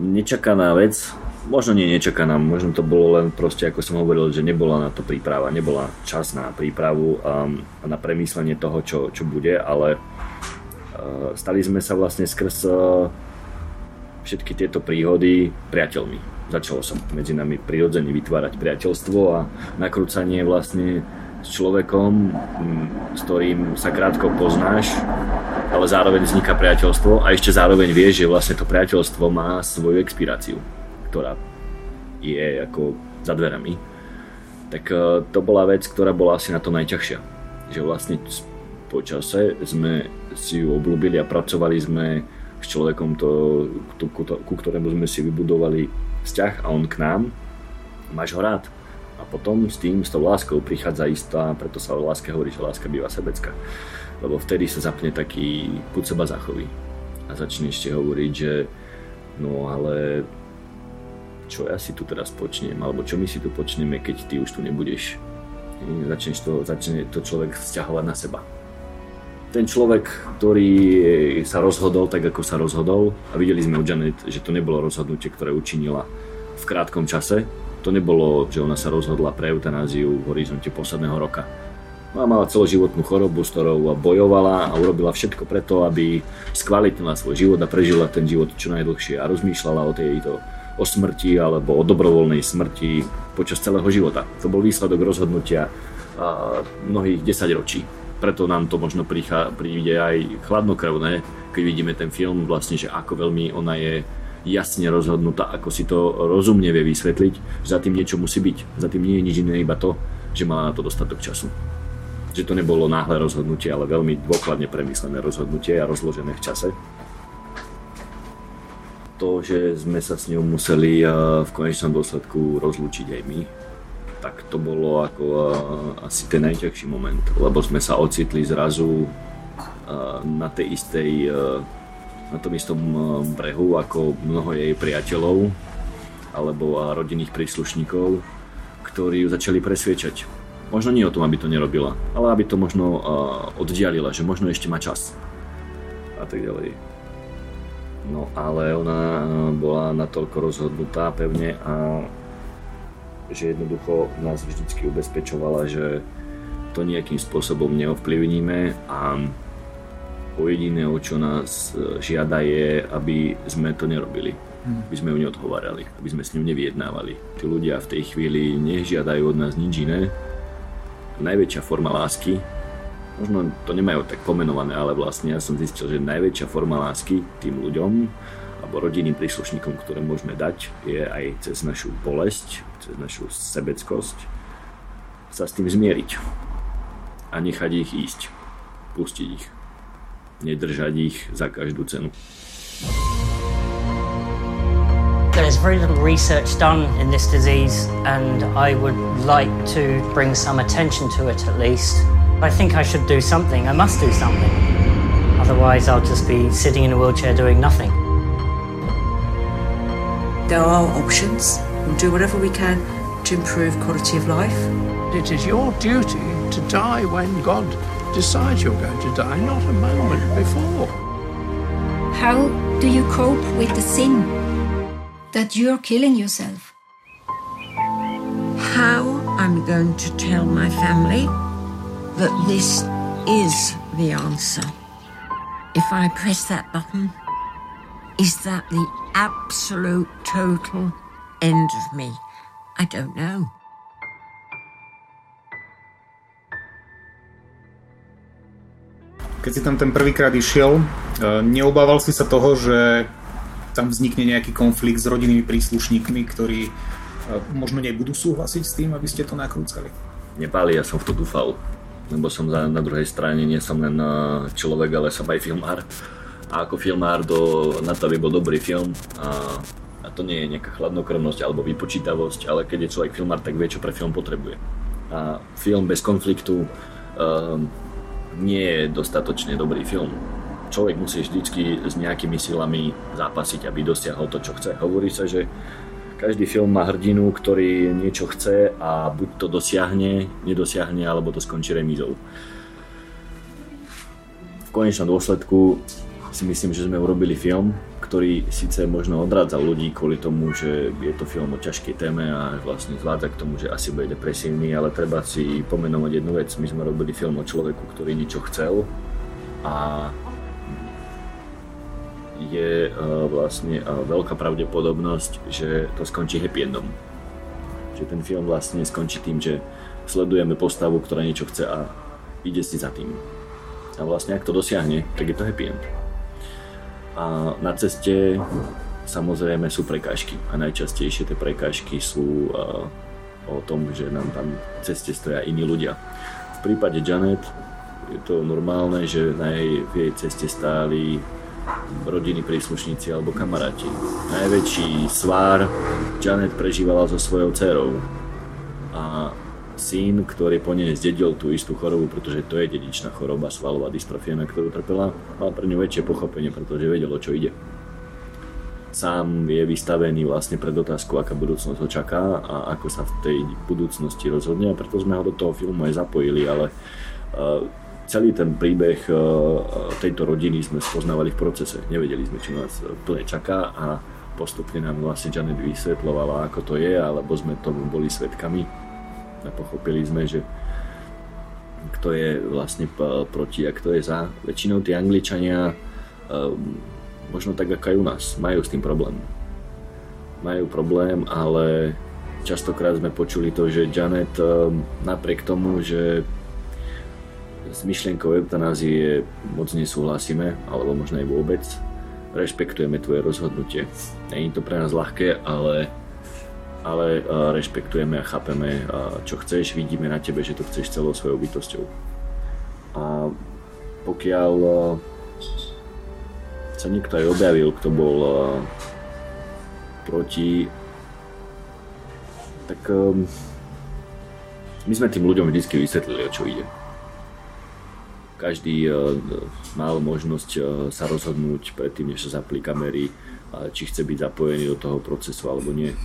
nečakaná vec, možno nie nečakaná, možno to bolo len proste, ako som hovoril, že nebola na to príprava, nebola čas na prípravu a na premýšľanie toho, čo, čo bude, ale uh, stali sme sa vlastne skrz všetky tieto príhody priateľmi začalo sa medzi nami prirodzene vytvárať priateľstvo a nakrúcanie vlastne s človekom, mm, s ktorým sa krátko poznáš, ale zároveň vzniká priateľstvo a ešte zároveň vieš, že vlastne to priateľstvo má svoju expiráciu, ktorá je ako za dverami. Tak e, to bola vec, ktorá bola asi na to najťažšia. Že vlastne po čase sme si ju obľúbili a pracovali sme s človekom, to, to, ku ktorému sme si vybudovali vzťah a on k nám. Máš ho rád a potom s tým, s tou láskou prichádza istá, preto sa o láske hovorí, že láska býva sebecká. Lebo vtedy sa zapne taký púd seba zachový. A začne ešte hovoriť, že no ale čo ja si tu teraz počnem, alebo čo my si tu počneme, keď ty už tu nebudeš. Začneš to, začne to človek vzťahovať na seba. Ten človek, ktorý sa rozhodol tak, ako sa rozhodol, a videli sme u Janet, že to nebolo rozhodnutie, ktoré učinila v krátkom čase, to nebolo, že ona sa rozhodla pre eutanáziu v horizonte posledného roka. Ona mala celoživotnú chorobu, s ktorou bojovala a urobila všetko preto, aby skvalitnila svoj život a prežila ten život čo najdlhšie a rozmýšľala o tejto o smrti alebo o dobrovoľnej smrti počas celého života. To bol výsledok rozhodnutia mnohých 10 ročí. Preto nám to možno príde aj chladnokrvné, keď vidíme ten film, vlastne, že ako veľmi ona je jasne rozhodnutá, ako si to rozumne vie vysvetliť, že za tým niečo musí byť. Za tým nie je nič iné, iba to, že mala na to dostatok času. Že to nebolo náhle rozhodnutie, ale veľmi dôkladne premyslené rozhodnutie a rozložené v čase. To, že sme sa s ňou museli v konečnom dôsledku rozlúčiť aj my, tak to bolo ako asi ten najťažší moment, lebo sme sa ocitli zrazu na tej istej na tom istom eh, brehu ako mnoho jej priateľov alebo rodinných príslušníkov, ktorí ju začali presviečať. Možno nie o tom, aby to nerobila, ale aby to možno oddialila, že možno ešte má čas. A tak ďalej. No ale ona bola natoľko rozhodnutá pevne a že jednoducho nás vždycky ubezpečovala, že to nejakým spôsobom neovplyvníme a o jediné, o čo nás e, žiada je, aby sme to nerobili. Hmm. Aby sme ju neodhovárali, aby sme s ňou nevyjednávali. Tí ľudia v tej chvíli nežiadajú od nás nič iné. Najväčšia forma lásky, možno to nemajú tak pomenované, ale vlastne ja som zistil, že najväčšia forma lásky tým ľuďom alebo rodinným príslušníkom, ktoré môžeme dať, je aj cez našu bolesť, cez našu sebeckosť sa s tým zmieriť a nechať ich ísť, pustiť ich nedržať ich za každú cenu. There's very little research done in this disease, and I would like to bring some attention to it at least. I think I should do something. I must do something. Otherwise, I'll just be sitting in a wheelchair doing nothing. There are options. We'll do whatever we can to improve quality of life. It is your duty to die when God decides you're going to die, not a moment before. How do you cope with the sin that you're killing yourself? How I'm going to tell my family that this is the answer. If I press that button, is that the absolute total end of me? I don't know. Keď si tam ten prvýkrát išiel, e, neobával si sa toho, že tam vznikne nejaký konflikt s rodinnými príslušníkmi, ktorí e, možno nebudú súhlasiť s tým, aby ste to nakrúcali? Nepáli, ja som v to dúfal, lebo som za, na druhej strane nie som len e, človek, ale som aj filmár. A ako filmár do, na to, aby bol dobrý film, a, a to nie je nejaká chladnokrvnosť alebo vypočítavosť, ale keď je človek filmár, tak vie, čo pre film potrebuje. A film bez konfliktu um, nie je dostatočne dobrý film. Človek musí vždycky s nejakými silami zápasiť, aby dosiahol to, čo chce. Hovorí sa, že každý film má hrdinu, ktorý niečo chce a buď to dosiahne, nedosiahne, alebo to skončí remízou. V konečnom dôsledku si myslím, že sme urobili film, ktorý síce možno odrádzal ľudí kvôli tomu, že je to film o ťažkej téme a vlastne zvádza k tomu, že asi bude depresívny, ale treba si pomenovať jednu vec. My sme robili film o človeku, ktorý niečo chcel a je uh, vlastne uh, veľká pravdepodobnosť, že to skončí happy endom. Že ten film vlastne skončí tým, že sledujeme postavu, ktorá niečo chce a ide si za tým. A vlastne ak to dosiahne, tak je to happy end. A na ceste samozrejme sú prekážky a najčastejšie tie prekážky sú uh, o tom, že nám tam ceste stoja iní ľudia. V prípade Janet je to normálne, že na jej, v jej ceste stáli rodiny príslušníci alebo kamaráti. Najväčší svár Janet prežívala so svojou dcerou a syn, ktorý po nej zdedil tú istú chorobu, pretože to je dedičná choroba, svalová dystrofia, na ktorú trpela, mal pre ňu väčšie pochopenie, pretože vedel, o čo ide. Sám je vystavený vlastne pred otázku, aká budúcnosť ho čaká a ako sa v tej budúcnosti rozhodne a preto sme ho do toho filmu aj zapojili, ale uh, celý ten príbeh uh, tejto rodiny sme spoznávali v procese. Nevedeli sme, čo nás plne čaká a postupne nám vlastne Janet vysvetlovala, ako to je, alebo sme tomu boli svetkami a pochopili sme, že kto je vlastne proti a kto je za. Väčšinou tí Angličania, um, možno tak ako aj u nás, majú s tým problém. Majú problém, ale častokrát sme počuli to, že Janet um, napriek tomu, že s myšlienkou eutanázie moc nesúhlasíme, alebo možno aj vôbec, rešpektujeme tvoje rozhodnutie. Není to pre nás ľahké, ale ale rešpektujeme a chápeme, čo chceš, vidíme na tebe, že to chceš celou svojou bytosťou. A pokiaľ sa niekto aj objavil, kto bol proti, tak my sme tým ľuďom vždy vysvetlili, o čo ide. Každý mal možnosť sa rozhodnúť predtým, než sa zaplí kamery, či chce byť zapojený do toho procesu alebo nie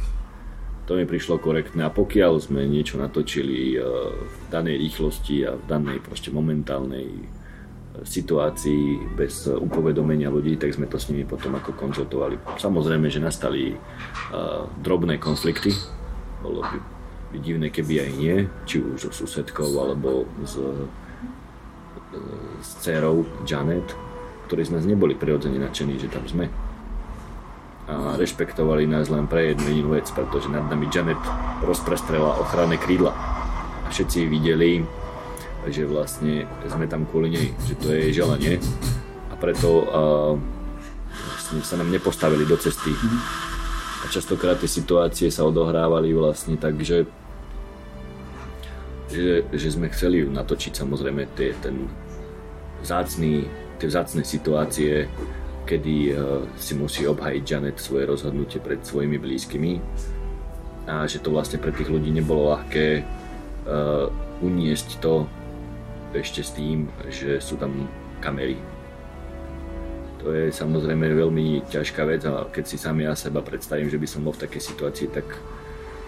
to mi prišlo korektné. A pokiaľ sme niečo natočili eh, v danej rýchlosti a v danej proste momentálnej eh, situácii bez upovedomenia ľudí, tak sme to s nimi potom ako konzultovali. Samozrejme, že nastali uh, drobné konflikty, bolo by, divné, keby aj nie, či už so susedkou alebo s, s dcerou Janet, ktorí z nás neboli prirodzene nadšení, že tam sme a rešpektovali nás len pre jednu jedinú vec, pretože nad nami Janet rozprestrela ochranné krídla. A všetci videli, že vlastne sme tam kvôli nej, že to je jej želanie a preto uh, vlastne sa nám nepostavili do cesty. A častokrát tie situácie sa odohrávali vlastne tak, že, že, že sme chceli natočiť samozrejme tie, ten zácný, tie vzácne situácie, kedy eh, si musí obhajiť Janet svoje rozhodnutie pred svojimi blízkymi a že to vlastne pre tých ľudí nebolo ľahké uh, uniesť to ešte s tým, že sú tam kamery. To je samozrejme veľmi ťažká vec a keď si sami ja seba predstavím, že by som bol v takej situácii, tak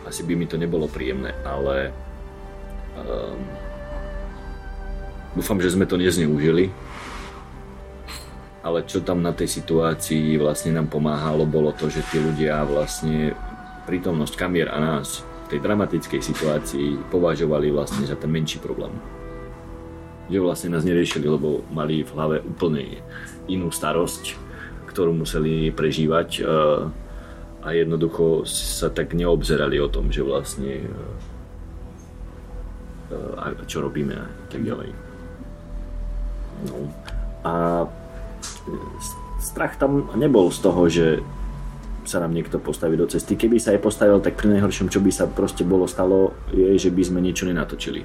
asi by mi to nebolo príjemné, ale um, dúfam, že sme to nezneužili ale čo tam na tej situácii vlastne nám pomáhalo, bolo to, že tí ľudia vlastne prítomnosť kamier a nás v tej dramatickej situácii považovali vlastne za ten menší problém. Že vlastne nás neriešili, lebo mali v hlave úplne inú starosť, ktorú museli prežívať eh, a jednoducho sa tak neobzerali o tom, že vlastne eh, čo robíme a tak ďalej. No. A strach tam nebol z toho, že sa nám niekto postaví do cesty. Keby sa aj postavil, tak pri najhoršom, čo by sa proste bolo stalo, je, že by sme niečo nenatočili.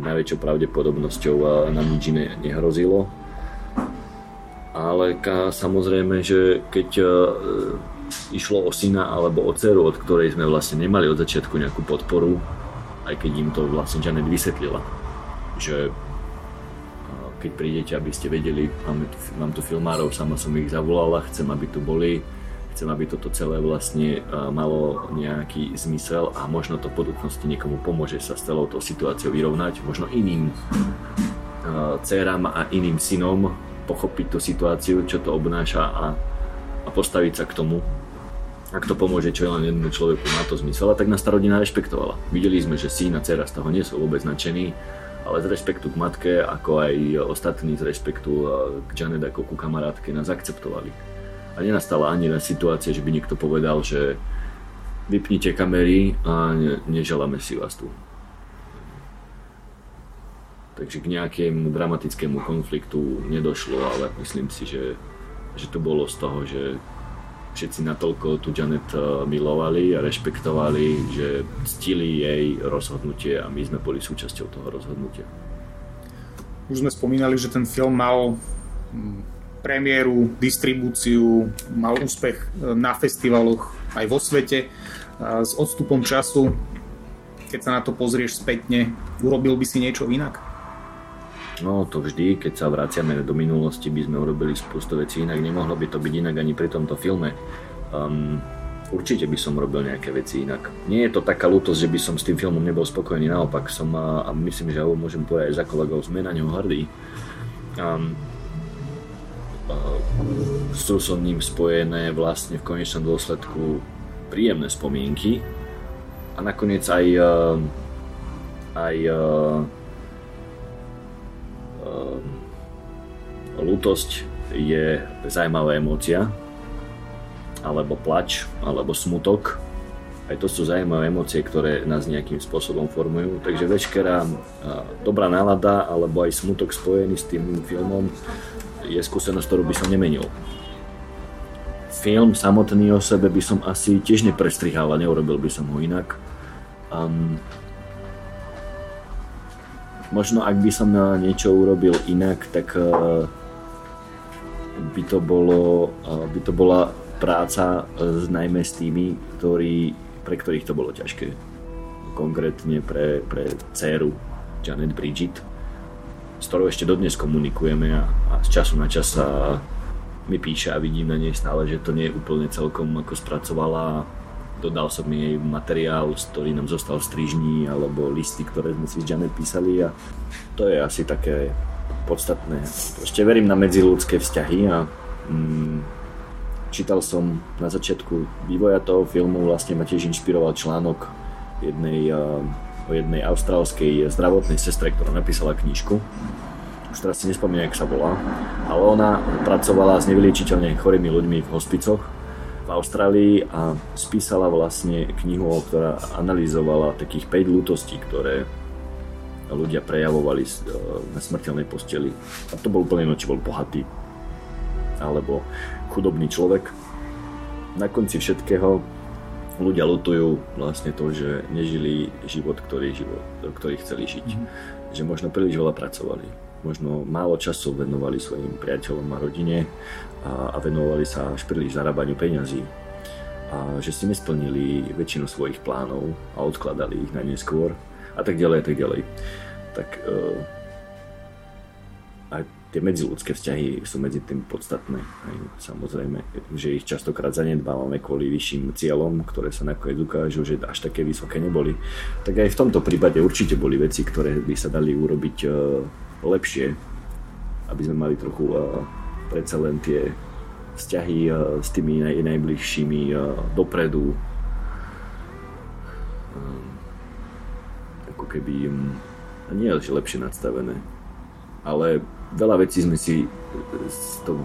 Najväčšou pravdepodobnosťou nám nič iné nehrozilo. Ale samozrejme, že keď uh, išlo o syna alebo o dceru, od ktorej sme vlastne nemali od začiatku nejakú podporu, aj keď im to vlastne Janet vysvetlila, že keď prídete, aby ste vedeli, máme tu, mám tu filmárov, sama som ich zavolala, chcem, aby tu boli, chcem, aby toto celé vlastne malo nejaký zmysel a možno to v budúcnosti niekomu pomôže sa s celou tou situáciou vyrovnať, možno iným dcerám a iným synom pochopiť tú situáciu, čo to obnáša a, a postaviť sa k tomu. Ak to pomôže čo len jednému človeku, má to zmysel. A tak nás tá rodina rešpektovala. Videli sme, že syn a dcera z toho nie sú vôbec nadšení ale z rešpektu k matke, ako aj ostatní z rešpektu k Janet ako ku kamarátke nás akceptovali. A nenastala ani na situácia, že by niekto povedal, že vypnite kamery a ne, neželáme si vás tu. Takže k nejakému dramatickému konfliktu nedošlo, ale myslím si, že, že to bolo z toho, že všetci natoľko tu Janet eh, milovali a rešpektovali, že ctili jej rozhodnutie a my sme boli súčasťou toho rozhodnutia. Už sme spomínali, že ten film mal hm, premiéru, distribúciu, mal úspech eh, na festivaloch aj vo svete. S odstupom času, keď sa na to pozrieš spätne, urobil by si niečo inak? No to vždy, keď sa vraciame do minulosti, by sme urobili spustu vecí inak. Nemohlo by to byť inak ani pri tomto filme. Um, určite by som robil nejaké veci inak. Nie je to taká ľútosť, že by som s tým filmom nebol spokojný, naopak som, a, a myslím, že ho môžem povedať za kolegov, sme na ňom hrdí. Um, uh, sú so ním spojené vlastne v konečnom dôsledku príjemné spomienky a nakoniec aj, uh, aj uh, lútosť je zaujímavá emócia, alebo plač, alebo smutok. Aj to sú zaujímavé emócie, ktoré nás nejakým spôsobom formujú. Takže veškerá dobrá nálada alebo aj smutok spojený s tým filmom je skúsenosť, ktorú by som nemenil. Film samotný o sebe by som asi tiež neprestrihal a neurobil by som ho inak. Um, možno ak by som niečo urobil inak, tak eh, by to, bolo, eh, by to bola práca eh, najmä s tými, ktorí, pre ktorých to bolo ťažké. Konkrétne pre, pre dceru Janet Bridget, s ktorou ešte dodnes komunikujeme a, a z času na čas sa mi píše a vidím na nej stále, že to nie je úplne celkom ako spracovala dodal som jej materiál, ktorý nám zostal v strižni, alebo listy, ktoré sme si s Janet písali a to je asi také podstatné. Proste verím na medziludské vzťahy a mm, čítal som na začiatku vývoja toho filmu, vlastne ma tiež inšpiroval článok jednej, o jednej austrálskej zdravotnej sestre, ktorá napísala knižku. Už teraz si nespomínam, jak sa volá, ale ona pracovala s nevyliečiteľne chorými ľuďmi v hospicoch Austrálii a spísala vlastne knihu, ktorá analyzovala takých 5 lútostí, ktoré ľudia prejavovali e, na smrteľnej posteli. A to bol úplne či bol bohatý alebo chudobný človek. Na konci všetkého ľudia lutujú vlastne to, že nežili život, ktorý, život, ktorý chceli žiť. Mm-hmm. Že možno príliš veľa pracovali možno málo času venovali svojim priateľom a rodine a, a venovali sa až príliš zarábaniu peňazí a že si nesplnili väčšinu svojich plánov a odkladali ich na neskôr a tak ďalej a tak ďalej. Tak uh, aj tie medziludské vzťahy sú medzi tým podstatné. Aj, samozrejme, že ich častokrát zanedbávame kvôli vyšším cieľom, ktoré sa nakoniec ukážu, že až také vysoké neboli. Tak aj v tomto prípade určite boli veci, ktoré by sa dali urobiť uh, lepšie, aby sme mali trochu uh, predsa len tie vzťahy uh, s tými naj, najbližšími uh, dopredu. Um, ako keby um, nie je lepšie nadstavené, ale veľa vecí sme si s tou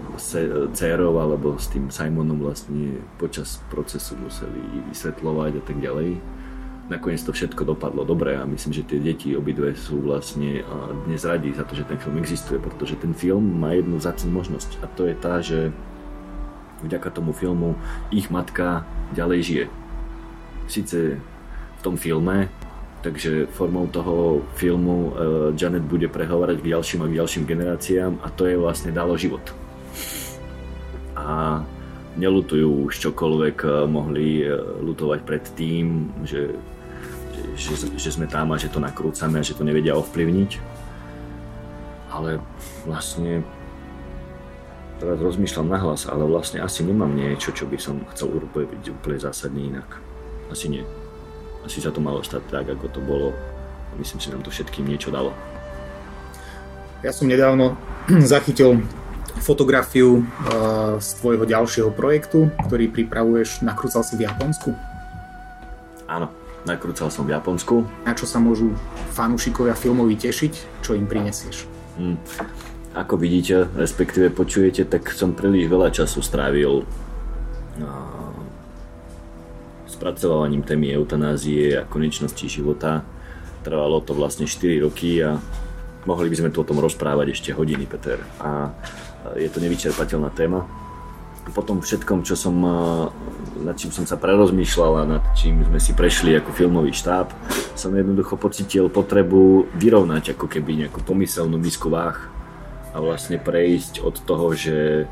dcerou alebo s tým Simonom vlastne počas procesu museli vysvetľovať a tak ďalej nakoniec to všetko dopadlo dobre a myslím, že tie deti obidve sú vlastne dnes radí za to, že ten film existuje, pretože ten film má jednu zácnú možnosť a to je tá, že vďaka tomu filmu ich matka ďalej žije. Sice v tom filme, takže formou toho filmu Janet bude prehovárať k ďalším a k ďalším generáciám a to je vlastne dalo život. A nelutujú už čokoľvek mohli lutovať pred tým, že že, že sme tam a že to nakrúcame a že to nevedia ovplyvniť. Ale vlastne teraz rozmýšľam nahlas, ale vlastne asi nemám niečo, čo by som chcel urobiť úplne zásadne inak. Asi nie. Asi sa to malo stať tak, ako to bolo. Myslím, že nám to všetkým niečo dalo. Ja som nedávno zachytil fotografiu uh, z tvojho ďalšieho projektu, ktorý pripravuješ, nakrúcal si v Japonsku. Áno, Nakrúcal som v Japonsku. Na čo sa môžu fanúšikovia filmovi tešiť? Čo im prinesieš? Hmm. Ako vidíte, respektíve počujete, tak som príliš veľa času strávil spracovávaním témy eutanázie a konečnosti života. Trvalo to vlastne 4 roky a mohli by sme tu o tom rozprávať ešte hodiny, Peter. A je to nevyčerpateľná téma. Po tom všetkom, čo som, nad čím som sa prerozmýšľal a nad čím sme si prešli ako filmový štáb, som jednoducho pocitil potrebu vyrovnať ako keby nejakú pomyselnú misku váh a vlastne prejsť od toho, že eh,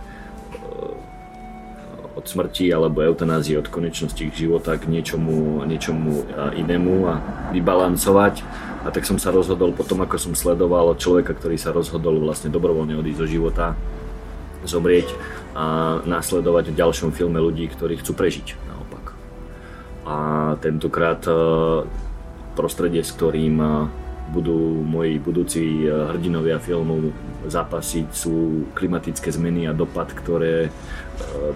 od smrti alebo eutanázie, od konečnosti k života k niečomu, niečomu eh, inému a vybalancovať. A tak som sa rozhodol potom, ako som sledoval človeka, ktorý sa rozhodol vlastne dobrovoľne odísť zo života, zomrieť a následovať v ďalšom filme ľudí, ktorí chcú prežiť naopak. A tentokrát eh, prostredie, s ktorým budú moji budúci hrdinovia filmov zápasiť sú klimatické zmeny a dopad, ktoré, e,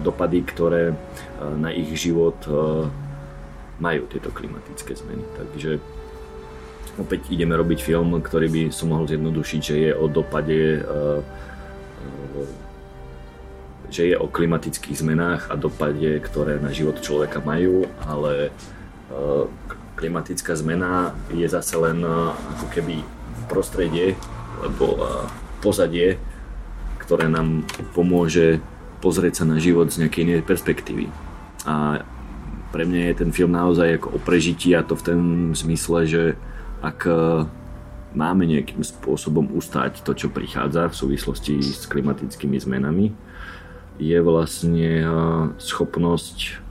dopady, ktoré e, na ich život e, majú tieto klimatické zmeny. Takže opäť ideme robiť film, ktorý by som mohol zjednodušiť, že je o dopade že je o klimatických zmenách a dopade, ktoré na život človeka majú, ale klimatická zmena je zase len ako keby prostredie, lebo pozadie, ktoré nám pomôže pozrieť sa na život z nejakej inej perspektívy. A pre mňa je ten film naozaj ako o prežití a to v tom zmysle, že ak e, máme nejakým spôsobom ustať to, čo prichádza v súvislosti s klimatickými zmenami, je vlastne e, schopnosť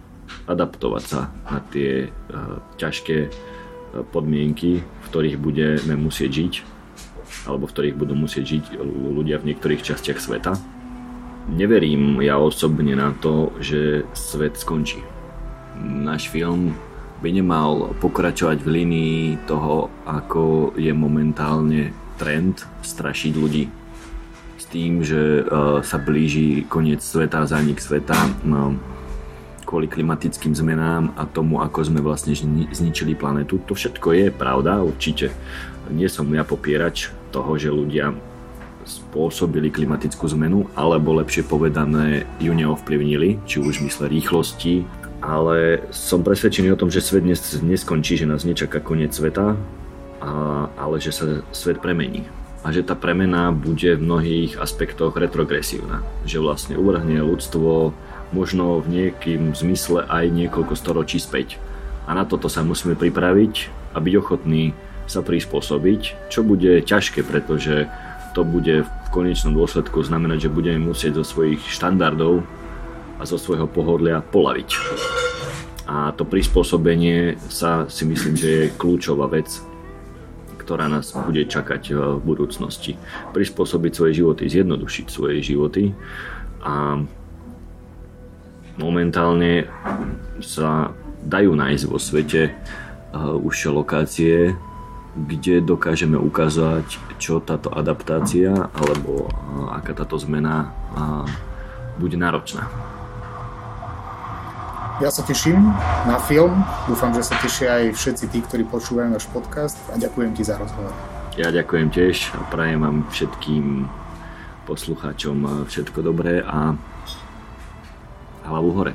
adaptovať sa na tie e, ťažké podmienky, v ktorých budeme musieť žiť alebo v ktorých budú musieť žiť ľudia v niektorých častiach sveta. Neverím ja osobne na to, že svet skončí. Náš film by nemal pokračovať v línii toho, ako je momentálne trend strašiť ľudí tým, že uh, sa blíži koniec sveta, zánik sveta no, kvôli klimatickým zmenám a tomu, ako sme vlastne zničili planetu. To všetko je pravda, určite. Nie som ja popierač toho, že ľudia spôsobili klimatickú zmenu, alebo lepšie povedané ju neovplyvnili, či už v mysle rýchlosti, ale som presvedčený o tom, že svet dnes neskončí, že nás nečaká koniec sveta, ale že sa svet premení. A že tá premena bude v mnohých aspektoch retrogresívna. Že vlastne uvrhne ľudstvo možno v nejakým zmysle aj niekoľko storočí späť. A na toto sa musíme pripraviť a byť ochotní sa prispôsobiť, čo bude ťažké, pretože to bude v konečnom dôsledku znamenať, že budeme musieť zo svojich štandardov a zo svojho pohodlia polaviť. A to prispôsobenie sa si myslím, že je kľúčová vec, ktorá nás bude čakať v budúcnosti. Prispôsobiť svoje životy, zjednodušiť svoje životy a momentálne sa dajú nájsť vo svete uh, už lokácie, kde dokážeme ukázať, čo táto adaptácia alebo aká táto zmena bude náročná. Ja sa teším na film, dúfam, že sa tešia aj všetci tí, ktorí počúvajú náš podcast a ďakujem ti za rozhovor. Ja ďakujem tiež a prajem vám všetkým poslucháčom všetko dobré a hlavu hore.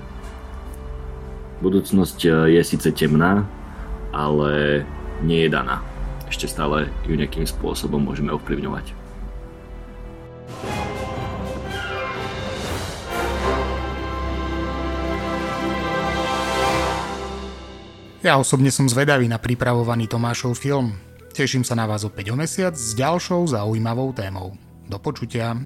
Budúcnosť je síce temná, ale nie je daná ešte stále ju nejakým spôsobom môžeme ovplyvňovať. Ja osobne som zvedavý na pripravovaný Tomášov film. Teším sa na vás opäť o mesiac s ďalšou zaujímavou témou. Do počutia.